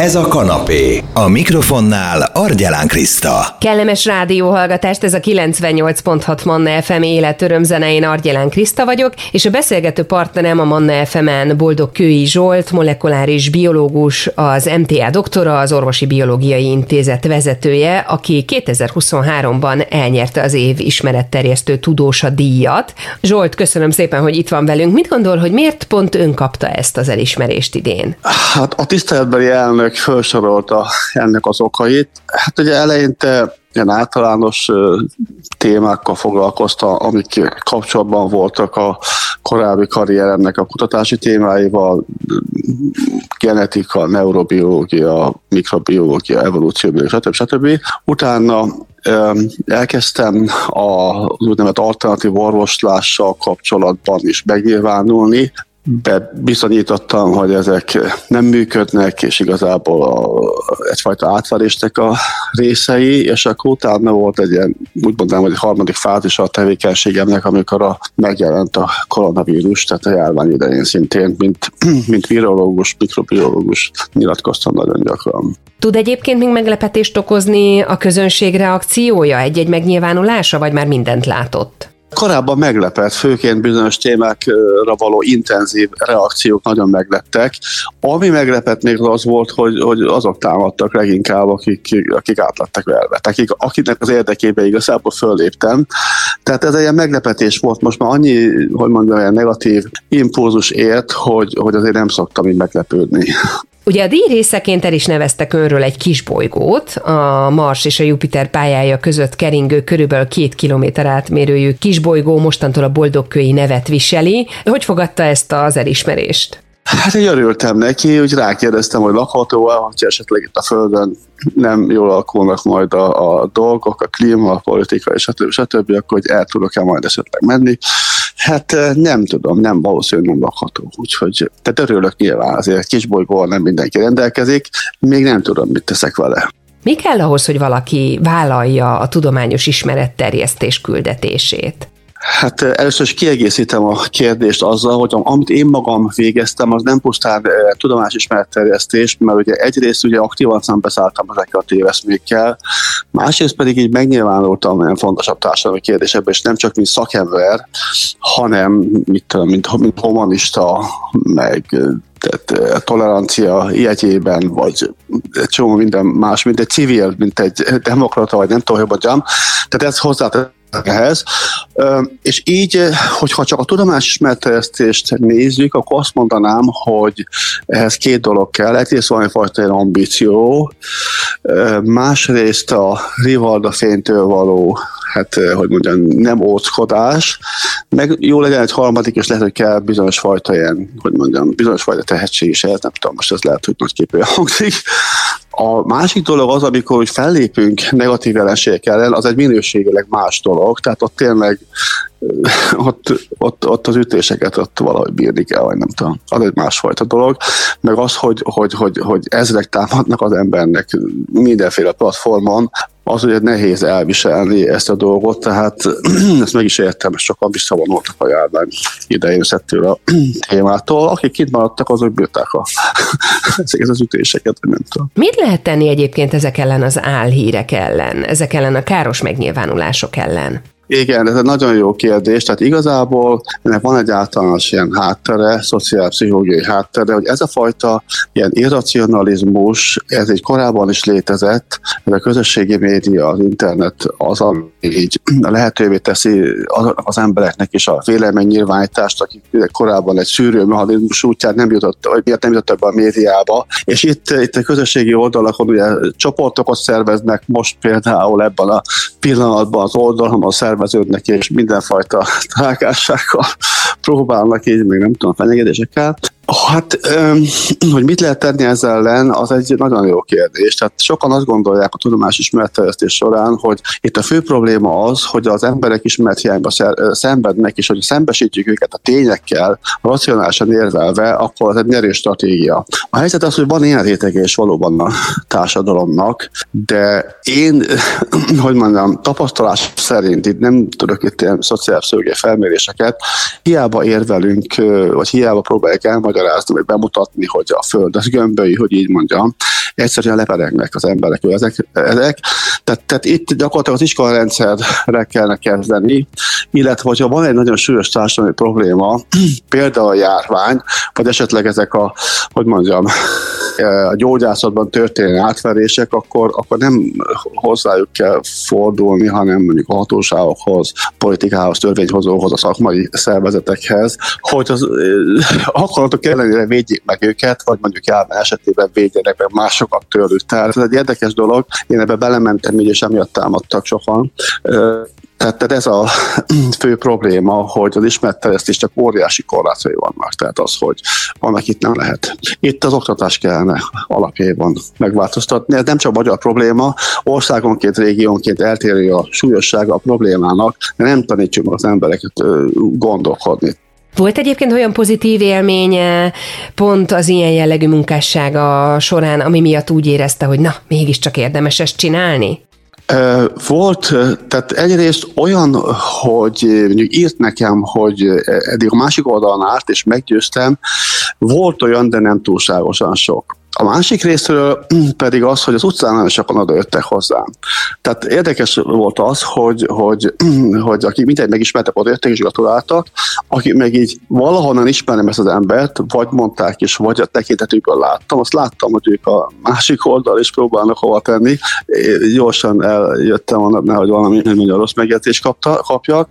Ez a kanapé. A mikrofonnál Argyelán Kriszta. Kellemes rádióhallgatást, ez a 98.6 Manna FM életörömzene, én Argyelán Kriszta vagyok, és a beszélgető partnerem a Manna FM-en Boldog Kői Zsolt, molekuláris biológus, az MTA doktora, az Orvosi Biológiai Intézet vezetője, aki 2023-ban elnyerte az év ismeretterjesztő tudósa díjat. Zsolt, köszönöm szépen, hogy itt van velünk. Mit gondol, hogy miért pont ön kapta ezt az elismerést idén? Hát a tiszteletbeli elnök meg felsorolta ennek az okait. Hát ugye eleinte ilyen általános témákkal foglalkozta, amik kapcsolatban voltak a korábbi karrieremnek a kutatási témáival, genetika, neurobiológia, mikrobiológia, evolúcióbiológia, stb. stb. Utána elkezdtem a úgynevezett alternatív orvoslással kapcsolatban is megnyilvánulni, bizonyítottam, hogy ezek nem működnek, és igazából a, egyfajta átveréstek a részei, és akkor utána volt egy ilyen, úgy mondanám, hogy harmadik fázis a tevékenységemnek, amikor a, megjelent a koronavírus, tehát a járvány idején szintén, mint, mint virológus, mikrobiológus nyilatkoztam nagyon gyakran. Tud egyébként még meglepetést okozni a közönség reakciója egy-egy megnyilvánulása, vagy már mindent látott? Korábban meglepett, főként bizonyos témákra való intenzív reakciók nagyon meglettek. Ami meglepett még az volt, hogy, hogy azok támadtak leginkább, akik, akik átlettek velve. Akik, akiknek az érdekébe igazából fölléptem. Tehát ez egy ilyen meglepetés volt. Most már annyi, hogy mondjam, olyan negatív impulzus ért, hogy, hogy azért nem szoktam így meglepődni. Ugye a díj részeként el is neveztek önről egy kis bolygót, a Mars és a Jupiter pályája között keringő körülbelül két kilométer átmérőjű kisbolygó mostantól a boldogkői nevet viseli. Hogy fogadta ezt az elismerést? Hát én örültem neki, úgy rákérdeztem, hogy lakható-e, hogy esetleg itt a Földön nem jól alakulnak majd a, a dolgok, a klíma, a politika és stb. stb., akkor hogy el tudok-e majd esetleg menni. Hát nem tudom, nem valószínűleg nem lakható. Úgyhogy, tehát örülök nyilván, azért kis bolygóval nem mindenki rendelkezik, még nem tudom, mit teszek vele. Mi kell ahhoz, hogy valaki vállalja a tudományos ismeretterjesztés küldetését? Hát először is kiegészítem a kérdést azzal, hogy amit én magam végeztem, az nem pusztán tudományismeretterjesztés, mert ugye egyrészt ugye aktívan szembeszálltam ezekkel a téveszmékkel, másrészt pedig így megnyilvánultam olyan fontosabb társadalmi kérdésekben, és nem csak mint szakember, hanem mint, mint, mint humanista, meg tehát tolerancia jegyében, vagy csomó minden más, mint egy civil, mint egy demokrata, vagy nem tudom, hogy. Tehát ez hozzá ehhez. És így, hogyha csak a tudományos ismerterjesztést nézzük, akkor azt mondanám, hogy ehhez két dolog kell. Egyrészt van egyfajta ambíció, másrészt a Rivalda fénytől való hát hogy mondjam, nem óckodás, meg jó legyen egy harmadik, és lehet, hogy kell bizonyos fajta ilyen, hogy mondjam, bizonyos fajta tehetség is, nem tudom, most ez lehet, hogy nagy képűen hangzik, a másik dolog az, amikor hogy fellépünk negatív jelenségek ellen, az egy minőségileg más dolog, tehát ott tényleg ott, ott, ott az ütéseket ott valahogy bírni kell, vagy nem tudom. Az egy másfajta dolog. Meg az, hogy, hogy, hogy, hogy ezrek támadnak az embernek mindenféle platformon, az ugye nehéz elviselni ezt a dolgot, tehát ezt meg is értem, és sokan visszavonultak a járvány idején szettől a témától. Akik kint maradtak, azok bírták a, ezeket az ütéseket, nem tudom. Mit lehet tenni egyébként ezek ellen az álhírek ellen, ezek ellen a káros megnyilvánulások ellen? Igen, ez egy nagyon jó kérdés. Tehát igazából ennek van egy általános ilyen háttere, szociálpszichológiai háttere, hogy ez a fajta ilyen irracionalizmus, ez egy korábban is létezett, ez a közösségi média, az internet az, ami így lehetővé teszi az embereknek is a véleménynyilvánítást, akik korábban egy szűrőmechanizmus útján nem jutott, vagy miért nem jutott be a médiába. És itt, itt a közösségi oldalakon ugye csoportokat szerveznek, most például ebben a pillanatban az oldalon a szerveződnek, és mindenfajta találkássággal próbálnak így, még nem tudom, fenyegetésekkel. Hát, hogy mit lehet tenni ezzel ellen, az egy nagyon jó kérdés. Tehát sokan azt gondolják a tudományos ismeretterjesztés során, hogy itt a fő probléma az, hogy az emberek ismerethiányba szenvednek, és hogy szembesítjük őket a tényekkel, racionálisan érvelve, akkor az egy nyerés stratégia. A helyzet az, hogy van ilyen rétegés valóban a társadalomnak, de én, hogy mondjam, tapasztalás szerint, itt nem tudok itt ilyen szociális felméréseket, hiába érvelünk, vagy hiába próbálják elmagyarázni, elmagyarázni, vagy bemutatni, hogy a föld az gömböly, hogy így mondjam. Egyszerűen leperegnek az emberek, hogy ezek, ezek. Tehát, tehát itt gyakorlatilag az iskolarendszerre kellene kezdeni, illetve hogyha van egy nagyon súlyos társadalmi probléma, például a járvány, vagy esetleg ezek a, hogy mondjam, a gyógyászatban történő átverések, akkor, akkor nem hozzájuk kell fordulni, hanem mondjuk a hatóságokhoz, politikához, törvényhozóhoz, a szakmai szervezetekhez, hogy az akaratok ellenére védjék meg őket, vagy mondjuk járvány esetében védjenek meg másokat tőlük. Tehát ez egy érdekes dolog, én ebbe belementem, így és emiatt támadtak sokan. Tehát, tehát ez a fő probléma, hogy az ismeretterjesztésnek óriási korlátai vannak. Tehát az, hogy vannak itt nem lehet. Itt az oktatás kellene alapjában megváltoztatni. Ez nem csak magyar probléma, országonként, régiónként eltérő a súlyossága a problémának, de nem tanítjuk az embereket gondolkodni. Volt egyébként olyan pozitív élménye pont az ilyen jellegű munkássága során, ami miatt úgy érezte, hogy na, mégiscsak érdemes ezt csinálni? Volt, tehát egyrészt olyan, hogy mondjuk írt nekem, hogy eddig a másik oldalon állt, és meggyőztem, volt olyan, de nem túlságosan sok. A másik részről pedig az, hogy az utcán sokan oda jöttek hozzám. Tehát érdekes volt az, hogy, hogy, hogy akik mindegy megismertek, oda jöttek és gratuláltak, akik meg így valahonnan ismerem ezt az embert, vagy mondták is, vagy a tekintetükből láttam, azt láttam, hogy ők a másik oldal is próbálnak hova tenni. Én gyorsan eljöttem, nehogy valami nagyon rossz megjegyzést kapta, kapjak.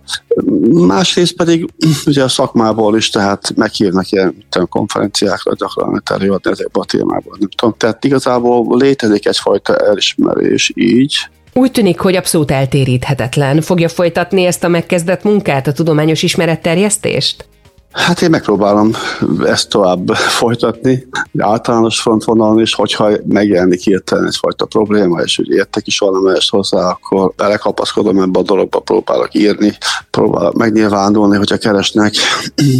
Másrészt pedig ugye a szakmából is, tehát meghívnak ilyen konferenciákra gyakran előadni ezekbe a témába nem tudom. Tehát igazából létezik egyfajta elismerés így, úgy tűnik, hogy abszolút eltéríthetetlen. Fogja folytatni ezt a megkezdett munkát, a tudományos ismeretterjesztést? Hát én megpróbálom ezt tovább folytatni, általános frontvonalon is, hogyha megjelenik hirtelen egyfajta probléma, és úgy értek is valamelyest hozzá, akkor belekapaszkodom ebbe a dologba, próbálok írni, próbálok megnyilvánulni, hogyha keresnek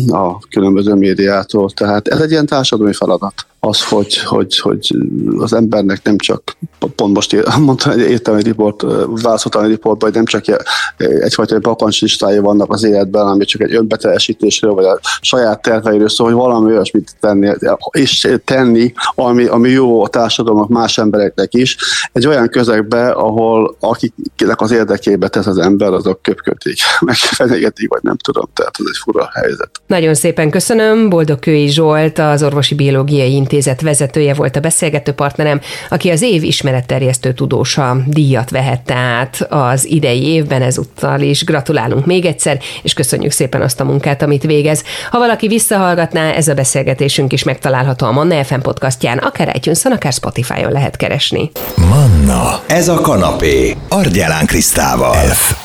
a különböző médiától. Tehát ez egy ilyen társadalmi feladat az, hogy, hogy, hogy az embernek nem csak, pont most mondtam egy értelmi riport, válaszoltam egy riportban, hogy nem csak egyfajta bakancslistája vannak az életben, ami csak egy önbeteljesítésről, vagy a saját terveiről szól, hogy valami olyasmit tenni, és tenni, ami, ami jó a társadalomnak, más embereknek is, egy olyan közegbe, ahol akiknek az érdekébe tesz az ember, azok köpködik, meg fenyegetik, vagy nem tudom, tehát ez egy fura helyzet. Nagyon szépen köszönöm, Boldog Kői Zsolt, az Orvosi Biológiai Intézet Intézet vezetője volt a beszélgető partnerem, aki az év ismeretterjesztő tudósa díjat vehette át az idei évben, ezúttal is gratulálunk még egyszer, és köszönjük szépen azt a munkát, amit végez. Ha valaki visszahallgatná, ez a beszélgetésünk is megtalálható a Manna FM podcastján, akár itunes akár Spotify-on lehet keresni. Manna, ez a kanapé, Argyelán Krisztával. F